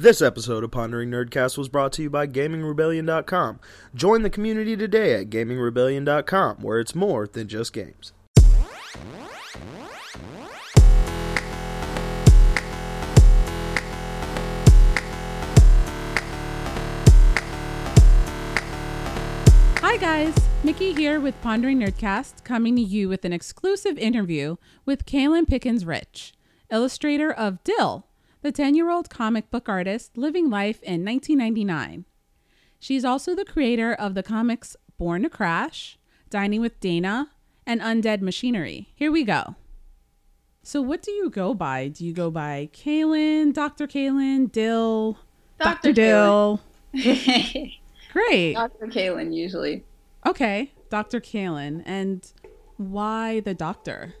This episode of Pondering Nerdcast was brought to you by GamingRebellion.com. Join the community today at GamingRebellion.com, where it's more than just games. Hi, guys. Mickey here with Pondering Nerdcast, coming to you with an exclusive interview with Kaylin Pickens Rich, illustrator of Dill, the 10 year old comic book artist living life in 1999. She's also the creator of the comics Born to Crash, Dining with Dana, and Undead Machinery. Here we go. So, what do you go by? Do you go by Kaylin, Dr. Kaylin, Dill, Dr. Dr. Dill? Great. Dr. Kaylin usually. Okay, Dr. Kaylin. And why the doctor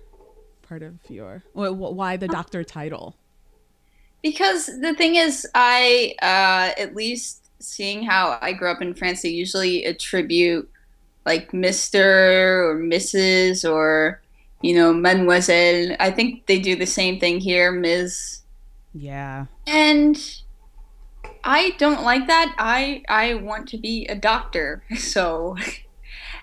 part of your, wh- wh- why the doctor title? Because the thing is, I, uh, at least seeing how I grew up in France, they usually attribute like Mr. or Mrs. or, you know, Mademoiselle. I think they do the same thing here, Ms. Yeah. And I don't like that. I I want to be a doctor. So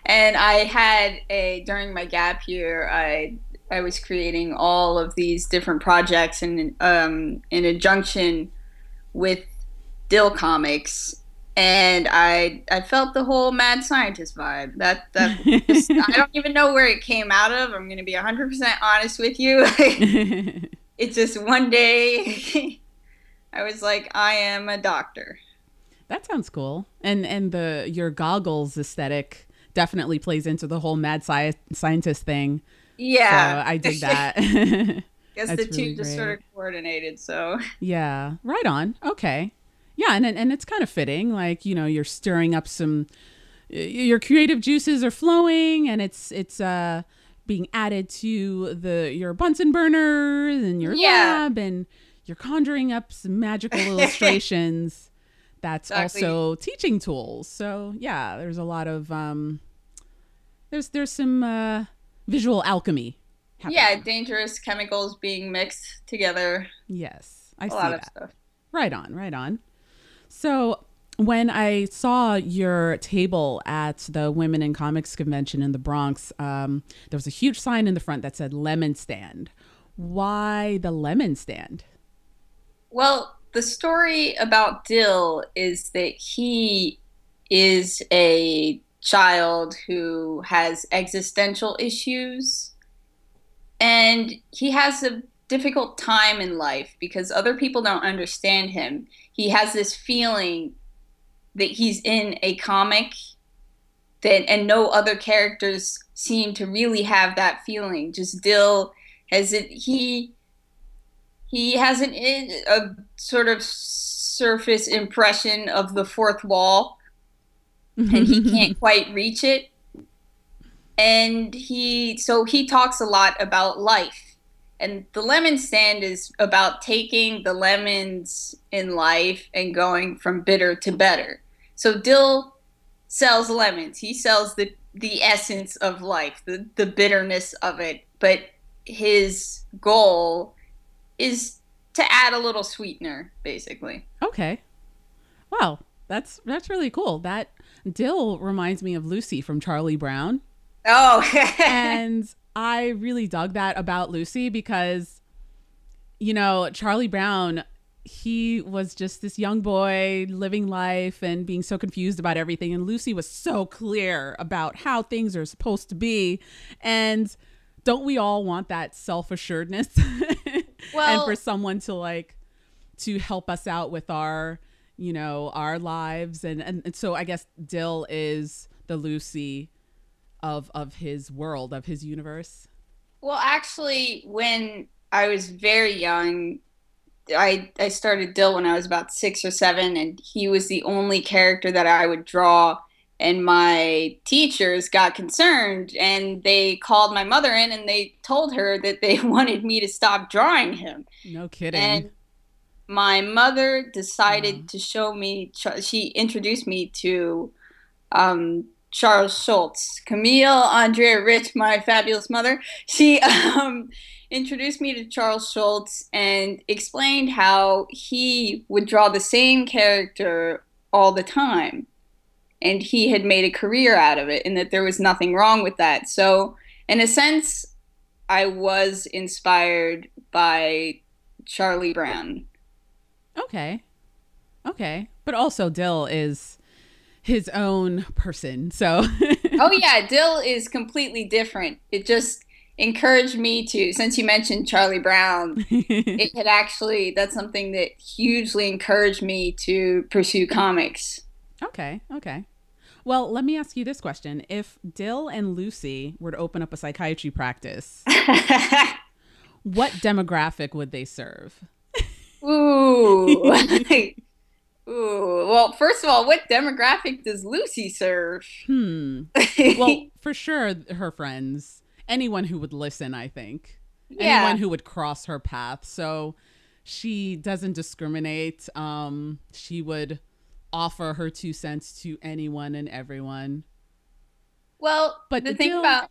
and I had a during my gap year I I was creating all of these different projects in um in with Dill Comics and I I felt the whole mad scientist vibe. That that just, I don't even know where it came out of. I'm going to be 100% honest with you. it's just one day I was like, I am a doctor. that sounds cool. And and the your goggles aesthetic definitely plays into the whole mad sci- scientist thing. Yeah. So I dig that. guess the two really just great. sort of coordinated. So yeah. Right on. Okay. Yeah, and and it's kind of fitting like, you know, you're stirring up some your creative juices are flowing and it's it's uh being added to the your Bunsen burners and your Yeah. lab and you're conjuring up some magical illustrations. That's Exactly. also teaching tools. So yeah, there's a lot of um there's there's some uh visual alchemy. happening. yeah, dangerous chemicals being mixed together. Yes. I A see lot of that. stuff. Right on, right on. So when I saw your table at the Women in Comics convention in the Bronx, um, there was a huge sign in the front that said lemon stand. Why the lemon stand? Well, the story about Dill is that he is a child who has existential issues and he has a difficult time in life because other people don't understand him. He has this feeling that he's in a comic that and no other characters seem to really have that feeling. Just Dill has it he he has an a sort of surface impression of the fourth wall and he can't quite reach it. And he so he talks a lot about life. And the lemon stand is about taking the lemons in life and going from bitter to better. So dill sells lemons. He sells the the essence of life the the bitterness of it. But his goal is to add a little sweetener basically. Okay. Wow, that's that's really cool. That Dill reminds me of Lucy from Charlie Brown. oh and I really dug that about Lucy because, you know, Charlie Brown, he was just this young boy living life and being so confused about everything. And Lucy was so clear about how things are supposed to be. And don't we all want that self assuredness? Well, and for someone to like, to help us out with our, you know, our lives. And, and, and so I guess Dill is the Lucy of of his world of his universe Well, actually, when I was very young, I I started Dill when I was about six or seven, and he was the only character that I would draw. And my teachers got concerned, and they called my mother in, and they told her that they wanted me to stop drawing him. no kidding And my mother decided Wow. to show me. She introduced me to um, Charles Schulz, Camille Andrea Rich, my fabulous mother. She um, introduced me to Charles Schulz and explained how he would draw the same character all the time. And he had made a career out of it, and that there was nothing wrong with that. So, in a sense, I was inspired by Charlie Brown. Okay. Okay. But also Dill is his own person. So Oh yeah, Dill is completely different. It just encouraged me to since you mentioned Charlie Brown, it had actually that's something that hugely encouraged me to pursue comics. Okay. Okay. Well, let me ask you this question. If Dill and Lucy were to open up a psychiatry practice, what demographic would they serve? Ooh. Ooh. Well, first of all, what demographic does Lucy serve? Hmm. Well, for sure, her friends, anyone who would listen, I think. Yeah. Anyone who would cross her path. So she doesn't discriminate. Um, she would offer her two cents to anyone and everyone. Well, But the the thing deal- about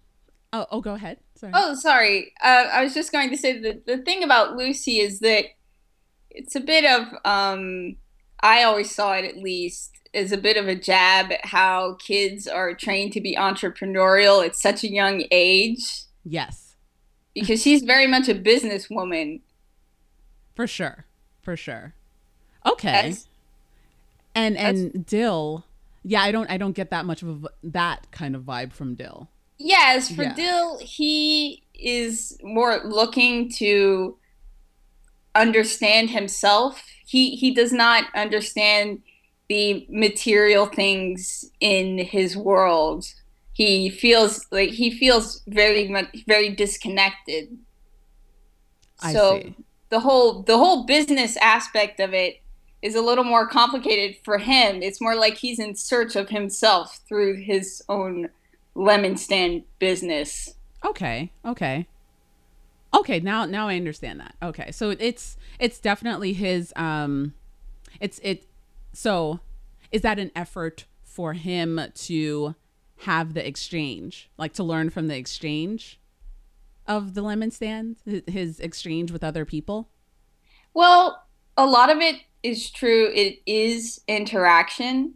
Oh, oh, go ahead. Sorry. Oh, sorry. Uh, I was just going to say that the thing about Lucy is that it's a bit of, um, I always saw it at least, as a bit of a jab at how kids are trained to be entrepreneurial at such a young age Yes, because she's very much a businesswoman. for sure, for sure. Okay. As, and and Dill, yeah, I don't I don't get that much of a, that kind of vibe from Dill. yes, for Yeah. Dill, he is more looking to understand himself. He he does not understand the material things in his world. He feels like he feels very much very disconnected. I So see. the whole the whole business aspect of it is a little more complicated for him. It's more like he's in search of himself through his own lemon stand business. Okay, okay, okay. Now now I understand that. Okay, so it's it's definitely his. Um, it's it. So, is that an effort for him to have the exchange, like to learn from the exchange of the lemon stand, his exchange with other people? Well, a lot of it is true. It is interaction,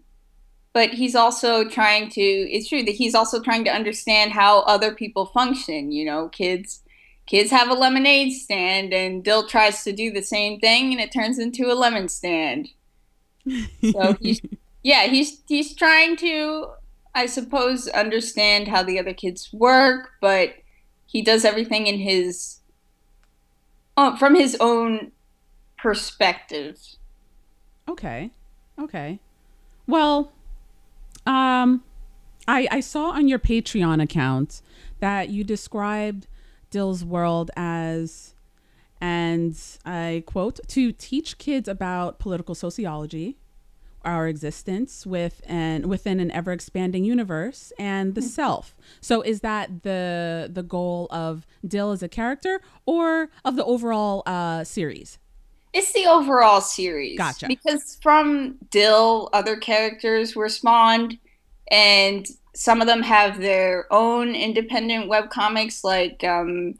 but he's also trying to. It's true that he's also trying to understand how other people function. You know, kids. Kids have a lemonade stand, and Dill tries to do the same thing, and it turns into a lemon stand. So he's, yeah, he's he's trying to, I suppose, understand how the other kids work, but he does everything in his, uh, from his own perspective. Okay. Okay. Well, um I I saw on your Patreon account that you described Dill's world as and I quote to teach kids about political sociology, our existence with and within an ever expanding universe and the self. So is that the the goal of Dill as a character or of the overall uh series? It's the overall series. Gotcha. Because from Dill, other characters were spawned, and some of them have their own independent webcomics, like um,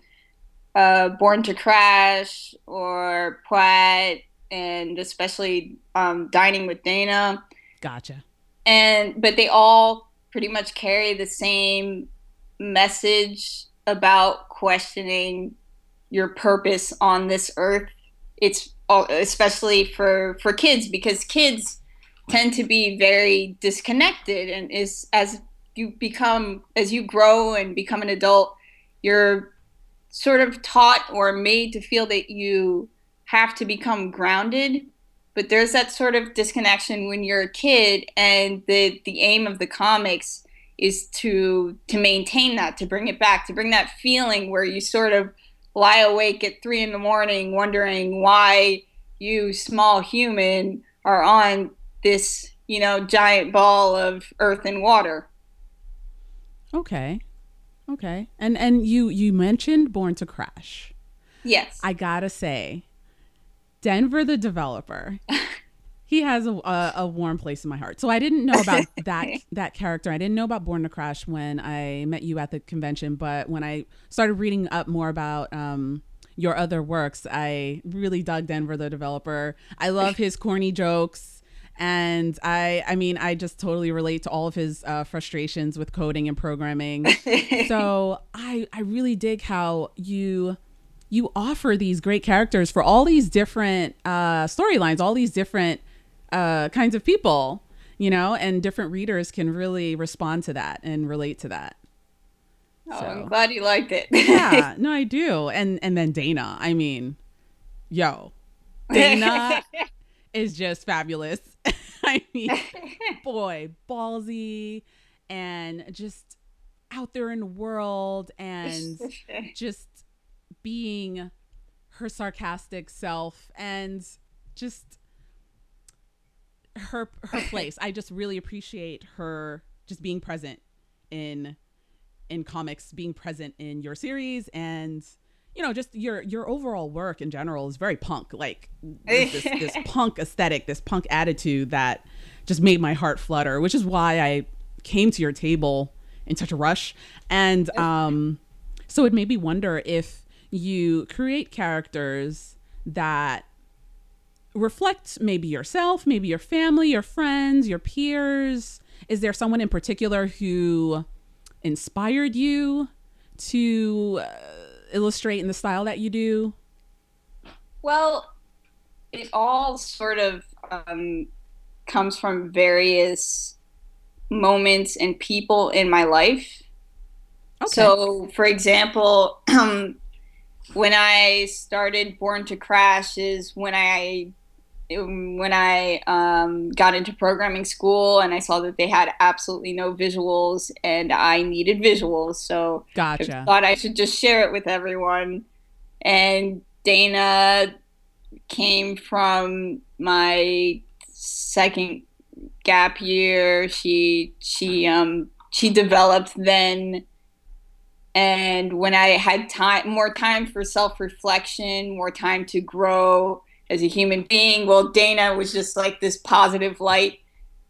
uh, Born to Crash or Pratt, and especially um, Dining with Dana. Gotcha. and but they all pretty much carry the same message about questioning your purpose on this earth it's all, especially for for kids because kids tend to be very disconnected and is as you become as you grow and become an adult you're sort of taught or made to feel that you have to become grounded. But there's that sort of disconnection when you're a kid and the the aim of the comics is to to maintain that to bring it back to bring that feeling where you sort of lie awake at three in the morning wondering why you small human are on this you know giant ball of earth and water Okay. Okay. And and you you mentioned Born to Crash. yes I got to say Denver the developer he has a, a a warm place in my heart. So I didn't know about that that character. I didn't know about Born to Crash when I met you at the convention, but when I started reading up more about um your other works. I really dug Denver the developer. I love his corny jokes and I I mean I just totally relate to all of his uh, frustrations with coding and programming. so I I really dig how you you offer these great characters for all these different uh, storylines, all these different uh, kinds of people, you know, and different readers can really respond to that and relate to that. Oh, so, I'm glad you liked it. yeah, no, I do. And and then Dana, I mean, yo, Dana is just fabulous. I mean, boy, ballsy and just out there in the world and just being her sarcastic self and just her her place. I just really appreciate her just being present in in comics, being present in your series and you know, just your your overall work in general is very punk. Like this, this punk aesthetic, this punk attitude that just made my heart flutter, which is why I came to your table in such a rush. And um, so it made me wonder if you create characters that reflect maybe yourself, maybe your family, your friends, your peers. Is there someone in particular who inspired you to uh, illustrate in the style that you do? Well, it all sort of um, comes from various moments and people in my life. Okay. So, for example, when I started Born to Crash is when I when I um, got into programming school and I saw that they had absolutely no visuals and I needed visuals. So gotcha. I thought I should just share it with everyone. And Dana came from my second gap year. She she um she developed then and when I had time more time for self-reflection, more time to grow as a human being. Well, Dana was just like this positive light,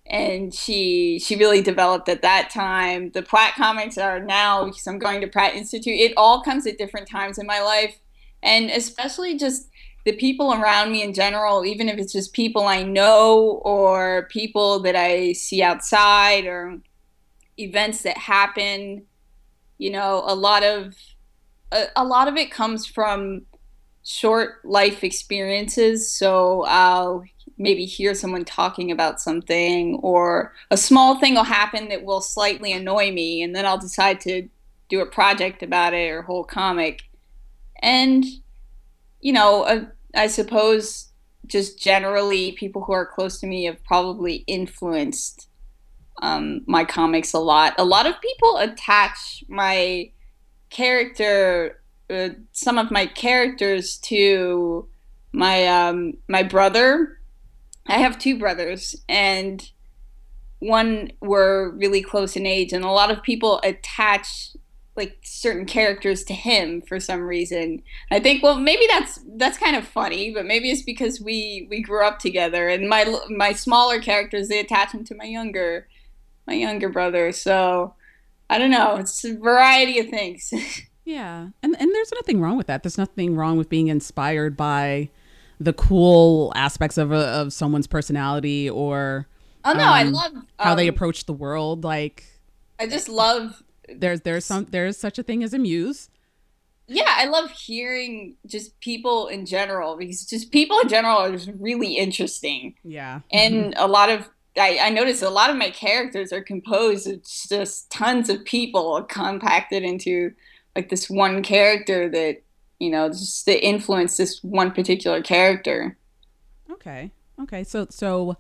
and she she really developed at that time. The Pratt comics are now because I'm going to Pratt Institute. It all comes at different times in my life, and especially just the people around me in general, even if it's just people I know or people that I see outside or events that happen. You know, a lot of a, a lot of it comes from short life experiences. So I'll maybe hear someone talking about something, or a small thing will happen that will slightly annoy me, and then I'll decide to do a project about it or whole comic. And, you know, uh, I suppose just generally people who are close to me have probably influenced um, my comics a lot. A lot of people attach my character uh, some of my characters to my um, my brother. I have two brothers, and one were really close in age, and a lot of people attach like certain characters to him for some reason. I think well maybe that's that's kind of funny, but maybe it's because we we grew up together and my my smaller characters they attach them to my younger my younger brother. So I don't know, it's a variety of things. Yeah. And and there's nothing wrong with that. There's nothing wrong with being inspired by the cool aspects of a, of someone's personality or Oh no, um, I love how they um, approach the world like I just love there's there's some there's such a thing as a muse. Yeah, I love hearing just people in general because just people in general are just really interesting. Yeah. And a lot of I, I noticed a lot of my characters are composed of just tons of people compacted into like this one character that you know just that influence this one particular character. Okay. Okay. So so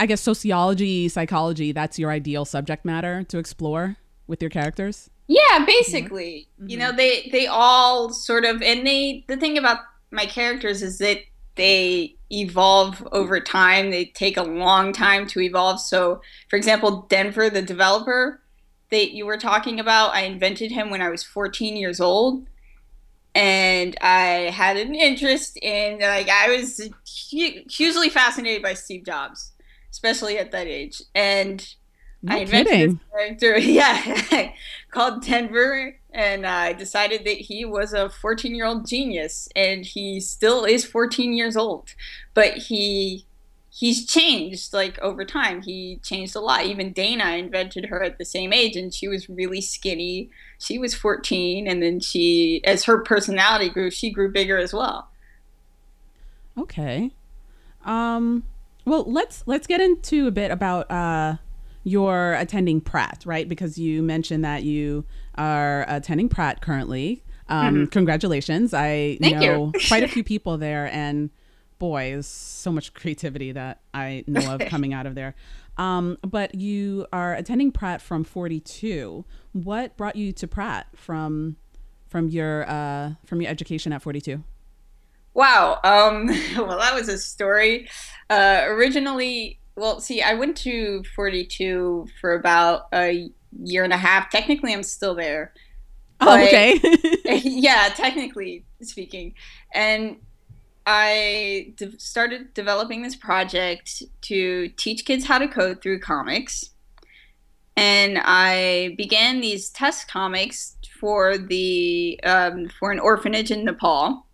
i guess sociology psychology that's your ideal subject matter to explore with your characters? Yeah basically. Mm-hmm. you know they they all sort of and they the thing about my characters is that they evolve over time. They take a long time to evolve. So for example denver the developer that you were talking about, I invented him when I was 14 years old. And I had an interest in, like, I was hugely fascinated by Steve Jobs, especially at that age. And No I invented kidding. this character, yeah, called Denver, and I decided that he was a 14 year old genius, and he still is 14 years old, but he he's changed like over time. He changed a lot. Even Dana invented her at the same age, and she was really skinny. She was 14, and then she, as her personality grew, she grew bigger as well. Okay. Um well, let's let's get into a bit about uh your attending Pratt, right? Because you mentioned that you are attending Pratt currently. Um congratulations. I Mm-hmm. Thank know quite a few people there and boy, there's so much creativity that I know of coming out of there. Um, but you are attending Pratt from 42. What brought you to Pratt from from your uh, from your education at 42? Wow. Um, well, that was a story. Uh, originally, well, see, I went to 42 for about a year and a half. Technically, I'm still there. Oh, okay. yeah, technically speaking. And I de- started developing this project to teach kids how to code through comics. And I began these test comics for the um, for an orphanage in Nepal.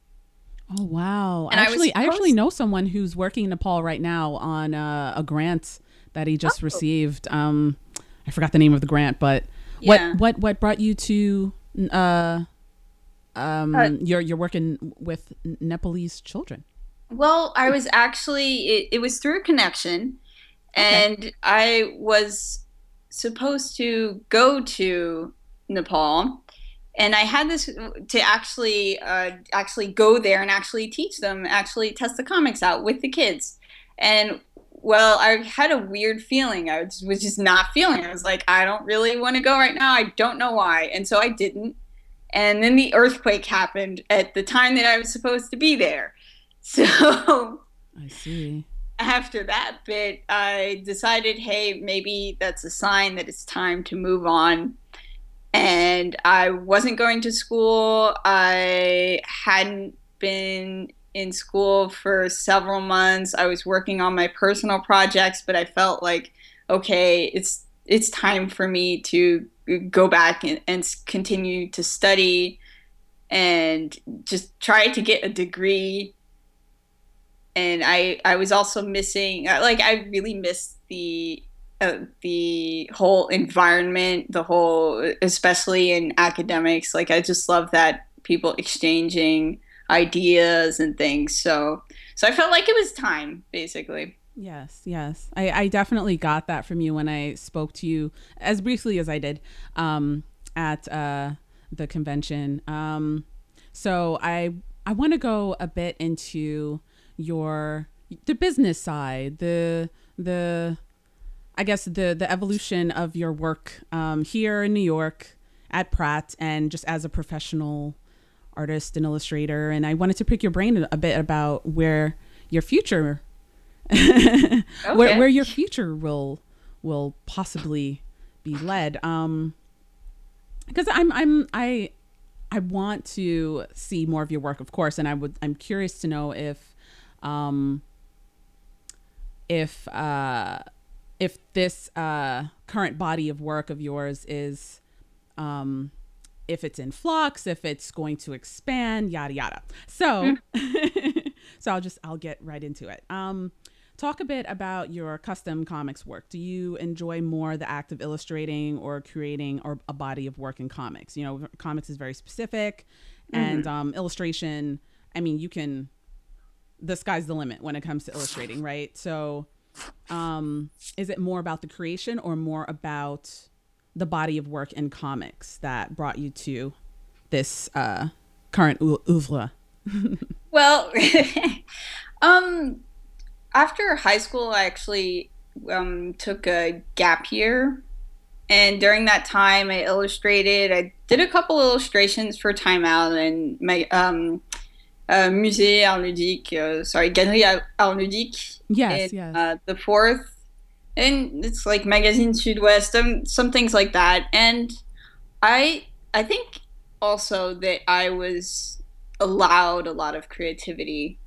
Oh wow! And I actually, I, actually know someone who's working in Nepal right now on uh, a grant that he just Oh. received. Um, I forgot the name of the grant, but Yeah. what what what brought you to uh, um, Uh, you're you're working with Nepalese children? Well, I was actually it, it was through a connection, and I was supposed to go to Nepal, and I had this to actually uh, actually go there and actually teach them, actually test the comics out with the kids, and well, I had a weird feeling. I was, was just not feeling. it. I was like, I don't really want to go right now. I don't know why, and so I didn't. And then the earthquake happened at the time that I was supposed to be there. So I see. after that bit, I decided, hey, maybe that's a sign that it's time to move on. And I wasn't going to school. I hadn't been in school for several months. I was working on my personal projects, but I felt like, okay, it's it's time for me to go back and, and continue to study and just try to get a degree and I I was also missing like I really missed the uh, the whole environment, the whole especially in academics. Like I just love that people exchanging ideas and things. So so I felt like it was time basically. Yes, yes. I, I definitely got that from you when I spoke to you as briefly as I did um, at uh, the convention. Um, so I I want to go a bit into your the business side, the the I guess the the evolution of your work um, here in New York at Pratt and just as a professional artist and illustrator. And I wanted to pick your brain a bit about where your future Okay. where your future will will possibly be led um because i'm i'm i i want to see more of your work of course and i would i'm curious to know if um if uh if this uh current body of work of yours is um if it's in flux if it's going to expand yada yada. So so i'll just i'll get right into it. Um talk a bit about your custom comics work. Do you enjoy more the act of illustrating or creating or a body of work in comics? You know comics is very specific and um illustration i mean you can the sky's the limit when it comes to illustrating right? So um is it more about the creation or more about the body of work in comics that brought you to this uh current oeuvre? Well, um, after high school, I actually um, took a gap year, and during that time, I illustrated. I did a couple illustrations for Time Out and my um, uh, Musée Art Ludique, uh, sorry, Galerie Art Ludique yes in yes uh, the fourth, and it's like Magazine Sud-Ouest, um, some things like that. And I, I think also that I was allowed a lot of creativity,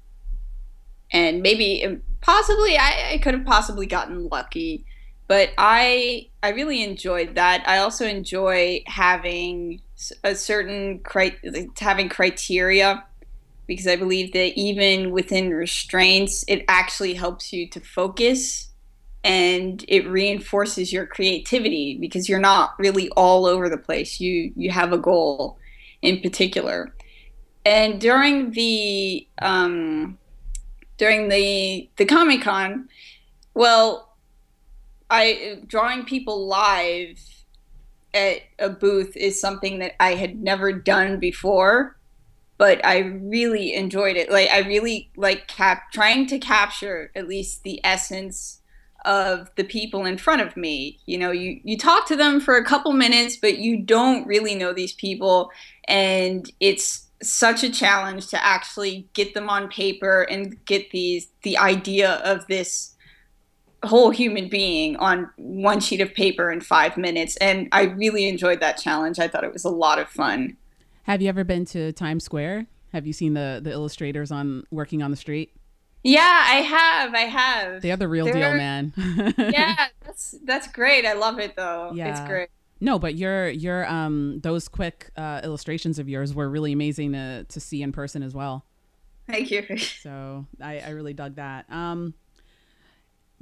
and maybe um, possibly I, I could have possibly gotten lucky but I I really enjoyed that. I also enjoy having a certain cri- having criteria because I believe that even within restraints, it actually helps you to focus and it reinforces your creativity because you're not really all over the place. You you have a goal in particular. And during the um, during the the Comic Con, well, I drawing people live at a booth is something that I had never done before, but I really enjoyed it. Like I really like cap trying to capture at least the essence of the people in front of me. You know, you you talk to them for a couple minutes, but you don't really know these people and it's such a challenge to actually get them on paper and get these the idea of this whole human being on one sheet of paper in five minutes. And I really enjoyed that challenge. I thought it was a lot of fun. Have you ever been to Times Square? Have you seen the the illustrators on working on the street? Yeah, I have. I have. They're the real They're, deal, man. yeah, that's that's great. I love it though. Yeah. It's great. No, but your your um those quick uh, illustrations of yours were really amazing to to see in person as well. Thank you. So I, I really dug that. Um,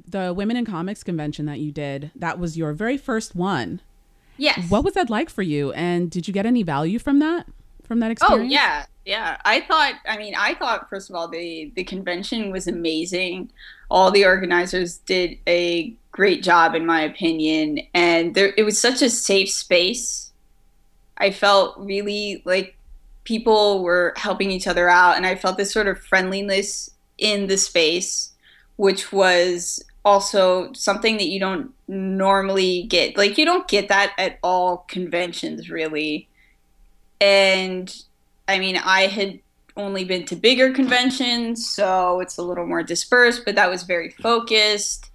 the Women in Comics convention that you did, that was your very first one. Yes. What was that like for you? And did you get any value from that? From that oh, experience? Oh yeah, yeah. I thought. I mean, I thought first of all the the convention was amazing. All the organizers did a great job, in my opinion, and there it was such a safe space. I felt really like people were helping each other out, and I felt this sort of friendliness in the space which was also something that you don't normally get. Like you don't get that at all conventions really. And I mean, I had only been to bigger conventions, so it's a little more dispersed, but that was very focused.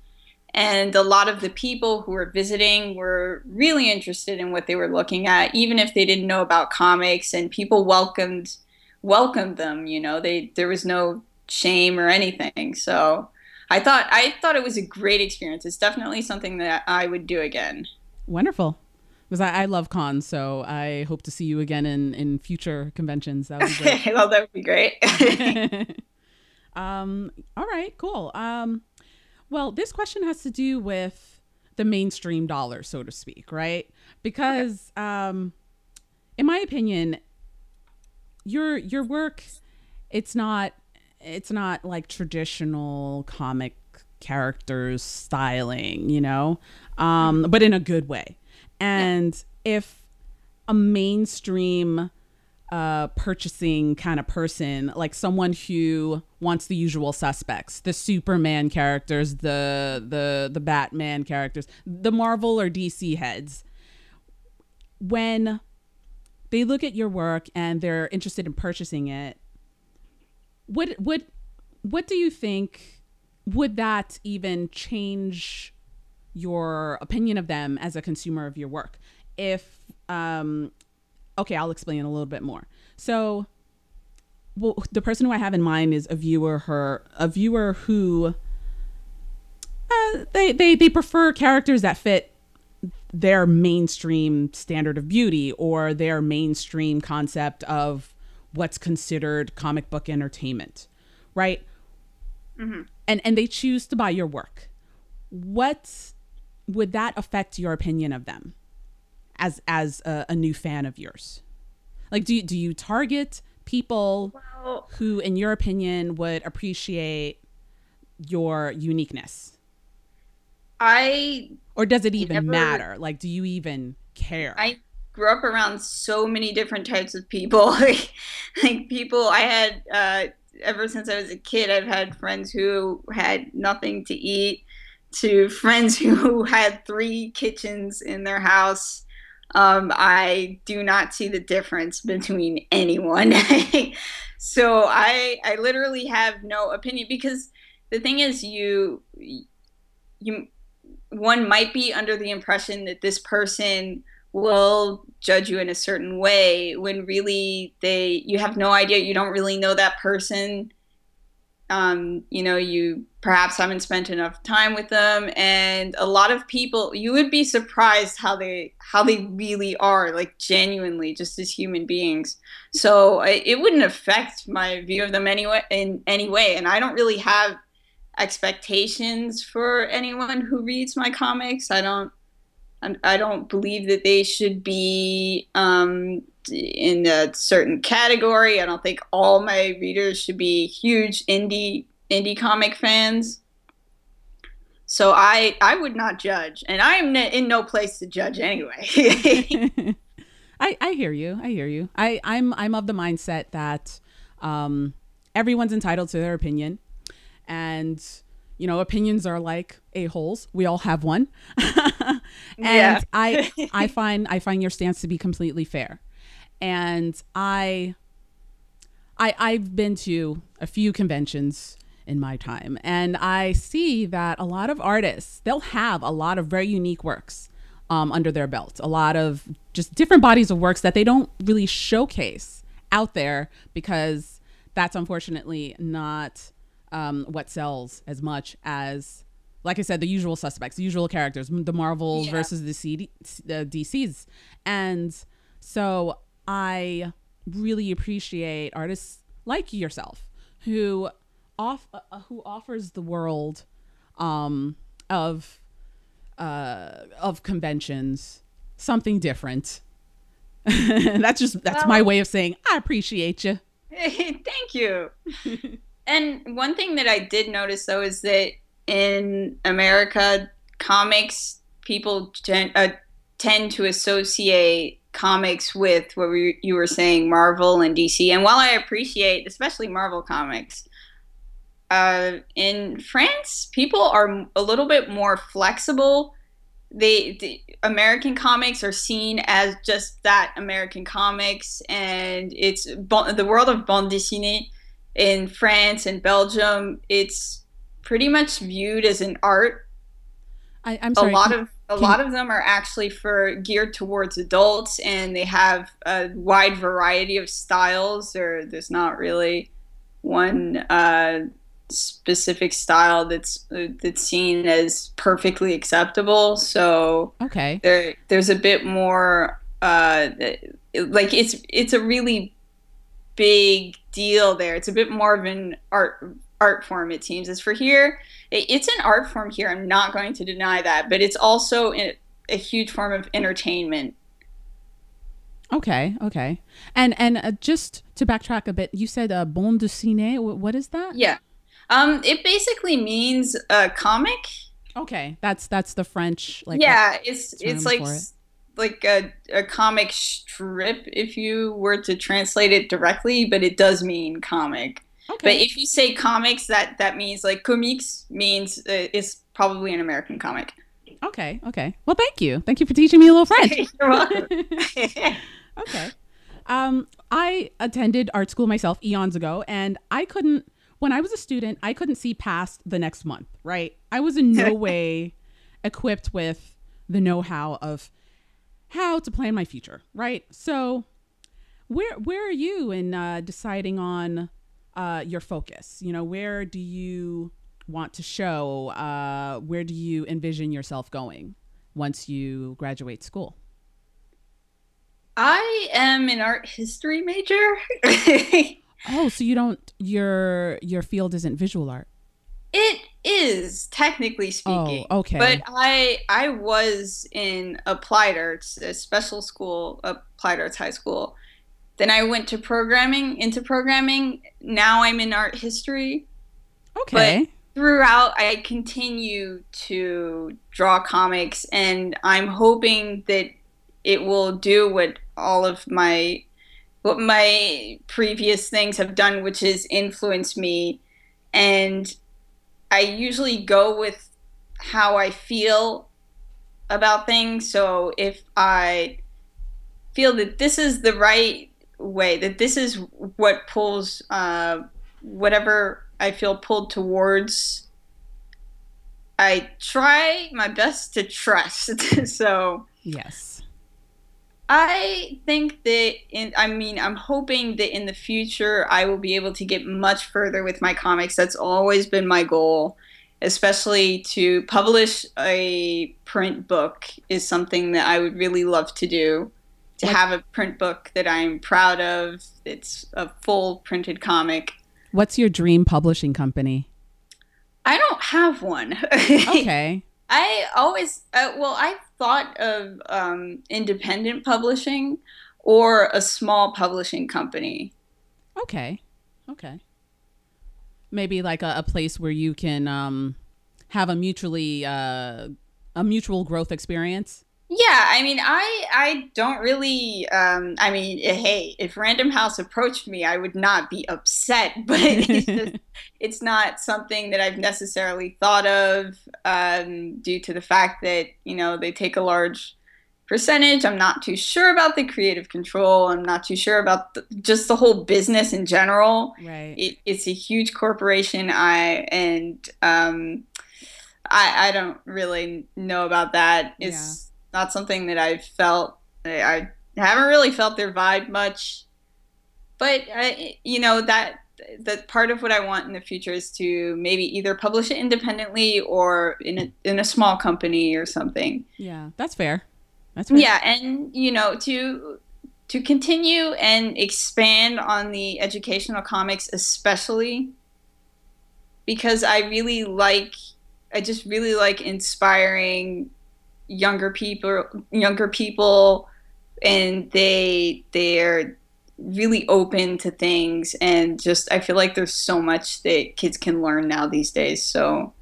And a lot of the people who were visiting were really interested in what they were looking at, even if they didn't know about comics. And people welcomed welcomed them. You know, they there was no shame or anything. So I thought I thought it was a great experience. It's definitely something that I would do again. Wonderful. Because I, I love cons, so I hope to see you again in, in future conventions. That would be great. well, that would be great. um, all right, cool. Um, well, this question has to do with the mainstream dollar, so to speak, right? Because, okay. um, in my opinion, your your work, it's not it's not like traditional comic characters styling, you know, um, but in a good way. And yeah. if a mainstream uh, purchasing kind of person, like someone who wants the usual suspects, the Superman characters, the the the Batman characters, the Marvel or DC heads, when they look at your work and they're interested in purchasing it, what what what do you think would that even change your opinion of them as a consumer of your work if um okay i'll explain a little bit more so well the person who i have in mind is a viewer her a viewer who uh, they, they they prefer characters that fit their mainstream standard of beauty or their mainstream concept of what's considered comic book entertainment, right? Mm-hmm. And and they choose to buy your work. What would that affect your opinion of them as as a, a new fan of yours? Like, do you, do you target people well, who, in your opinion, would appreciate your uniqueness? I or does it even never, matter? Like, do you even care? I grew up around so many different types of people. like, like people I had uh, ever since I was a kid. I've had friends who had nothing to eat, to friends who had three kitchens in their house. Um, I do not see the difference between anyone. so I I literally have no opinion because the thing is you you one might be under the impression that this person will judge you in a certain way when really they you have no idea you don't really know that person um, you know you perhaps I haven't spent enough time with them. And a lot of people you would be surprised how they how they really are like genuinely just as human beings. So it wouldn't affect my view of them anyway in any way. And i don't really have expectations for anyone who reads my comics. I don't i don't believe that they should be um, in a certain category. I don't think all my readers should be huge indie indie comic fans. So I I would not judge, and I am in no place to judge anyway. I I hear you. I hear you. I I'm I'm of the mindset that um, everyone's entitled to their opinion, and you know opinions are like a holes. We all have one, and yeah. I I find I find your stance to be completely fair, and I I I've been to a few conventions in my time. And I see that a lot of artists, they'll have a lot of very unique works um, under their belt, a lot of just different bodies of works that they don't really showcase out there because that's unfortunately not um, what sells as much as, like I said, the usual suspects, the usual characters, the Marvel yeah. versus the, CD, the DCs. And so I really appreciate artists like yourself who off uh, uh, who offers the world um, of uh, of conventions something different. that's just that's well, my way of saying I appreciate you. Thank you. and one thing that I did notice though is that in America, comics people tend, uh, tend to associate comics with what we, you were saying, Marvel and DC. And while I appreciate, especially Marvel comics, uh, in France, people are a little bit more flexible. They, the American comics are seen as just that American comics, and it's the world of bande dessinée in France and Belgium. It's pretty much viewed as an art. I, am sorry. A lot of a can, lot of them are actually for geared towards adults, and they have a wide variety of styles. Or there's not really one uh, specific style that's that's seen as perfectly acceptable. So okay, there there's a bit more uh, like it's it's a really big deal there. It's a bit more of an art art form it seems. As for here, it's an art form here. I'm not going to deny that, but it's also a, a huge form of entertainment. Okay, okay, and and uh, just to backtrack a bit, you said uh, bande dessinée. What is that? Yeah, um, it basically means a comic. Okay, that's that's the French like. Yeah, it's it's like it. like a a comic strip if you were to translate it directly, but it does mean comic. Okay. But if you say comics, that that means like comics means uh, it's probably an American comic. Okay. Okay. Well, thank you. Thank you for teaching me a little French. You're welcome. okay. Um, I attended art school myself eons ago, and I couldn't when I was a student, I couldn't see past the next month, right? I was in no way equipped with the know how of how to plan my future, right? So, where where are you in uh, deciding on uh, your focus? You know, where do you want to show? Uh, where do you envision yourself going once you graduate school? I am an art history major. Oh, so you don't your your field isn't visual art. It is technically oh, speaking. Oh, okay. But I I was in applied arts, a special school, applied arts high school. Then I went to programming, into programming. Now I'm in art history. Okay. But throughout I continue to draw comics and I'm hoping that it will do what all of my what my previous things have done, which is influence me. And I usually go with how I feel about things. So if I feel that this is the right way, that this is what pulls uh, whatever I feel pulled towards, I try my best to trust. so, yes. I think that in I mean I'm hoping that in the future I will be able to get much further with my comics. That's always been my goal. especially to publish a print book is something that I would really love to do. To What- have a print book that I'm proud of, it's a full printed comic. What's your dream publishing company? I don't have one. Okay. I always, uh, well, I thought of um, independent publishing or a small publishing company. Okay. Okay. Maybe like a, a place where you can um, have a mutually uh, a mutual growth experience. Yeah, I mean, I I don't really. Um, I mean, eh, hey, if Random House approached me, I would not be upset, but it's just it's not something that I've necessarily thought of um, due to the fact that you know they take a large percentage. I'm not too sure about the creative control. I'm not too sure about the, just the whole business in general. Right. It, it's a huge corporation. I and um, I I don't really know about that. It's not something that I've felt. I, I haven't really felt their vibe much, but I, you know that that part of what I want in the future is to maybe either publish it independently or in a in a small company or something. Yeah, that's fair. That's fair. Yeah, and you know to to continue and expand on the educational comics, especially because I really like, I just really like inspiring younger people, younger people, and they they're really open to things, and just I feel like there's so much that kids can learn now these days. So,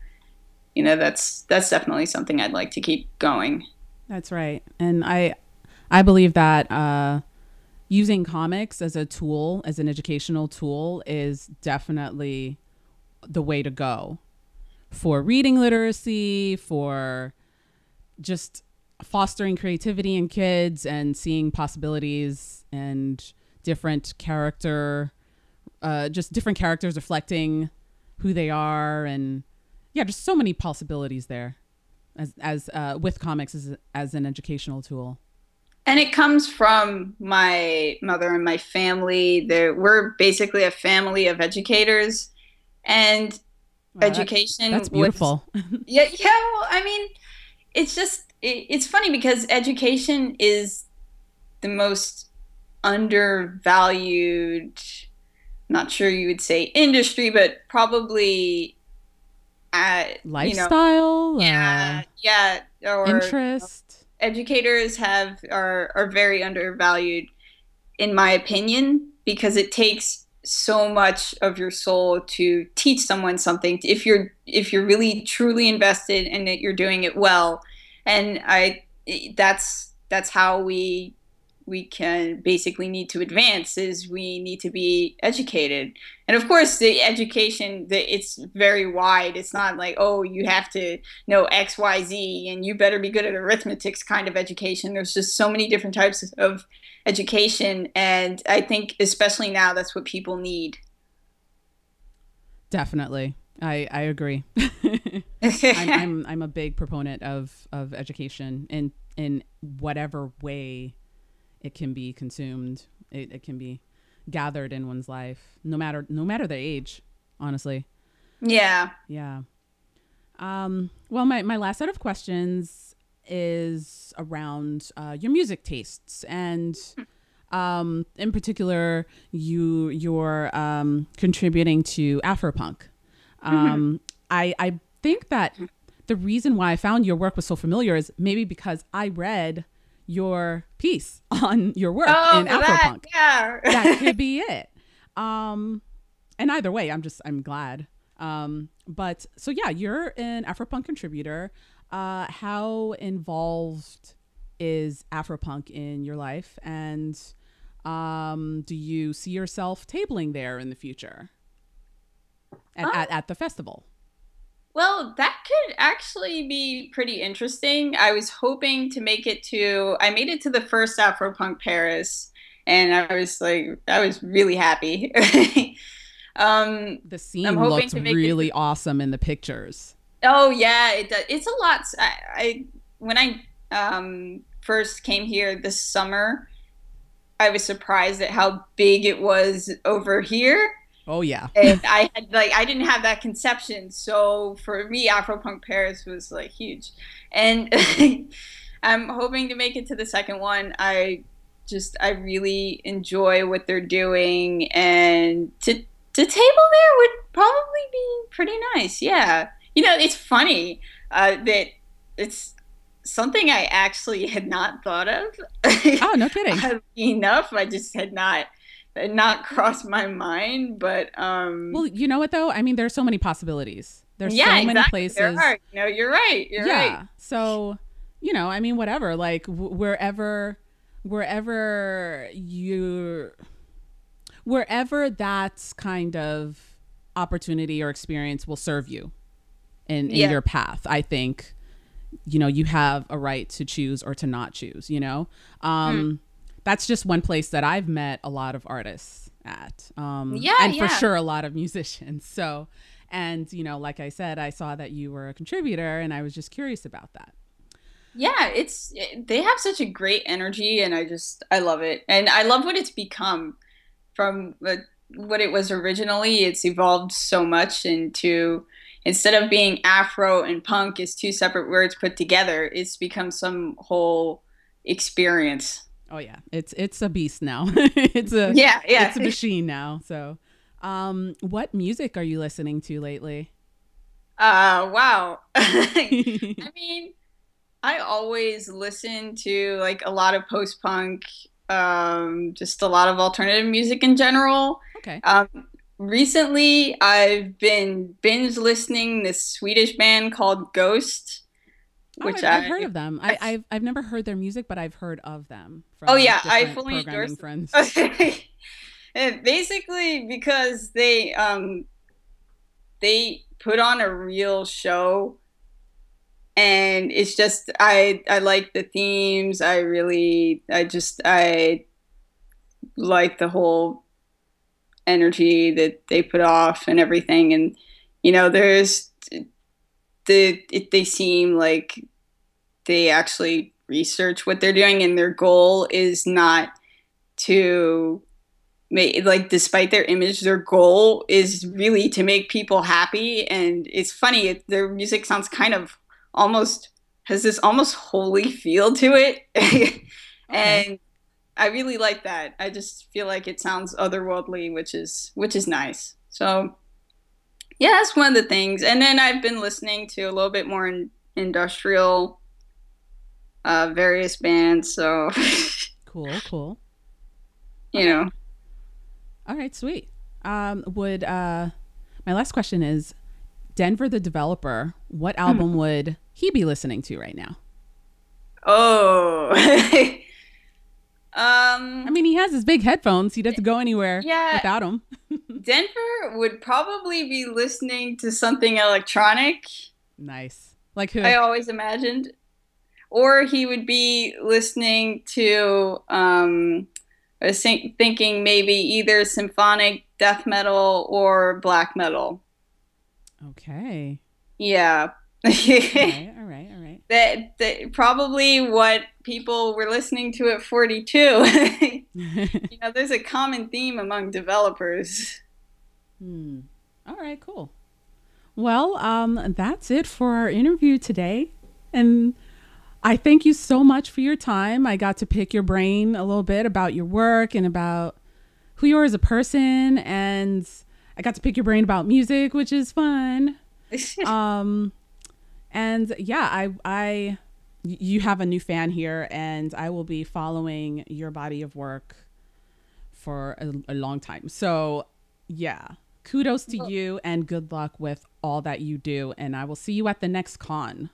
you know, that's that's definitely something I'd like to keep going. That's right. And I I believe that uh using comics as a tool, as an educational tool is definitely the way to go for reading literacy, for just fostering creativity in kids and seeing possibilities and different character uh just different characters reflecting who they are and yeah, just so many possibilities there as as uh, with comics as as an educational tool. And it comes from my mother and my family. There, we're basically a family of educators, and Wow, education. that's was- beautiful. yeah, yeah. Well, I mean, it's just it, it's funny because education is the most undervalued. Not sure you would say industry, but probably. At, you know, Lifestyle, yeah, yeah, uh, or interest. educators have are are very undervalued in my opinion because it takes so much of your soul to teach someone something if you're if you're really truly invested and that you're doing it well and i that's that's how we we can basically need to advance is we need to be educated. And of course the education that it's very wide. It's not like oh you have to know xyz and you better be good at arithmetics kind of education. There's just so many different types of education. And i think especially now that's what people need. Definitely, I I agree. I'm, I'm I'm a big proponent of of education in in whatever way it can be consumed. It, it can be gathered in one's life, no matter no matter the age. Honestly. yeah Yeah. Um, well, my, my last set of questions is around uh, your music tastes and um, in particular you you're um, contributing to Afropunk. Um, I I think that the reason why I found your work was so familiar is maybe because I read your piece on your work oh in that, Afropunk yeah that could be it. Um, and either way, I'm just I'm glad. Um, but so yeah, you're an Afropunk contributor. Uh, how involved is Afropunk in your life, and um, do you see yourself tabling there in the future at, Uh, at, at the festival? Well, that could actually be pretty interesting. I was hoping to make it to, I made it to the first Afropunk Paris, and I was like, I was really happy. um, The scene looks make it really awesome in the pictures. oh yeah, it does. It's a lot. I, I when I um, first came here this summer, I was surprised at how big it was over here. Oh yeah. and I had like I didn't have that conception. So for me, Afropunk Paris was like huge, and I'm hoping to make it to the second one. I just I really enjoy what they're doing, and to to table there would probably be pretty nice. Yeah, you know, it's funny uh, that it's something I actually had not thought of. Oh, no kidding. Enough, I just had not not crossed my mind. But um, Well, you know what though? I mean, there's so many possibilities. There's yeah, so many places. There are. No, you're right. You're right. yeah. right. So, you know, I mean, whatever. Like w- wherever, wherever you, wherever that kind of opportunity or experience will serve you in, in Yeah. your path, I think, you know, you have a right to choose or to not choose. You know, um, that's just one place that I've met a lot of artists at. Um, Yeah, and for sure a lot of musicians. So. And you know, like I said, I saw that you were a contributor, and I was just curious about that. Yeah, it's they have such a great energy, and I just I love it, and I love what it's become from what what it was originally. It's evolved so much into instead of being Afro and punk as two separate words put together, it's become some whole experience. Oh yeah, it's it's a beast now. it's a Yeah, yeah. it's a machine now. So, um, what music are you listening to lately? Uh, wow. I mean, I always listen to like a lot of post punk, um, just a lot of alternative music in general. okay. Um, recently, I've been binge listening this Swedish band called Ghost, which I've, I've heard of them. I, I- I've I've never heard their music, but I've heard of them. From Oh, yeah, I fully endorse friends. and basically because they um they put on a real show and it's just i i like the themes i really i just i like the whole energy that they put off and everything and you know there's the it, they seem like they actually research what they're doing and their goal is not to make like despite their image their goal is really to make people happy. And it's funny it, their music sounds kind of almost has this almost holy feel to it. And i really like that. I just feel like it sounds otherworldly which is which is nice. So yeah that's one of the things and then i've been listening to a little bit more in, industrial uh various bands so Cool, cool. you know All right, sweet. Um, would uh, my last question is, Denver the developer, what Hmm. album would he be listening to right now? Oh. um, I mean, he has his big headphones. He doesn't go anywhere Yeah. without them. Denver would probably be listening to something electronic, Nice. Like who? I always imagined. Or he would be listening to, um, I was think- thinking maybe either symphonic death metal or black metal. okay. Yeah. All right. All right. All right. that, that probably what people were listening to at 42. you know, there's a common theme among developers. Hmm. All right, cool. Well, um, that's it for our interview today. And I thank you so much for your time. I got to pick your brain a little bit about your work and about who you are as a person. And I got to pick your brain about music, which is fun. Um, and yeah, I, I, you have a new fan here, and I will be following your body of work for a, a long time. So, yeah, kudos to you, and good luck with all that you do. And I will see you at the next con.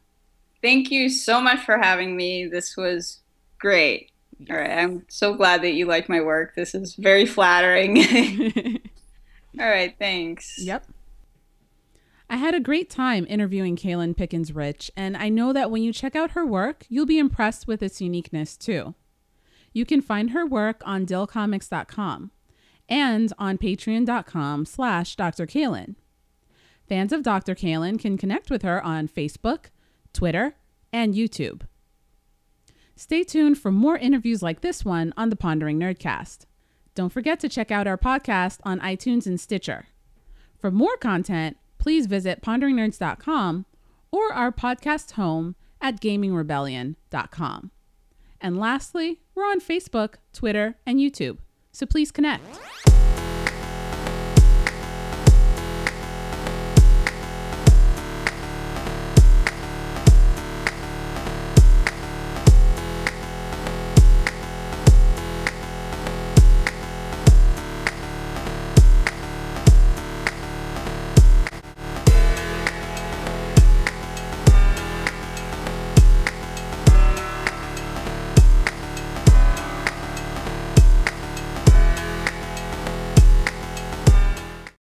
Thank you so much for having me. This was great. All right, I'm so glad that you like my work. This is very flattering. All right, thanks. Yep. I had a great time interviewing Kaylin Pickens Rich, and I know that when you check out her work, you'll be impressed with its uniqueness too. You can find her work on dillcomics.com and on patreon.com slash Dr. Kaylin. Fans of Dr. Kaylin can connect with her on Facebook, Twitter, and YouTube. Stay tuned for more interviews like this one on the Pondering Nerdcast. Don't forget to check out our podcast on iTunes and Stitcher. For more content, please visit ponderingnerds.com or our podcast home at gamingrebellion.com. And lastly, we're on Facebook, Twitter, and YouTube, so please connect.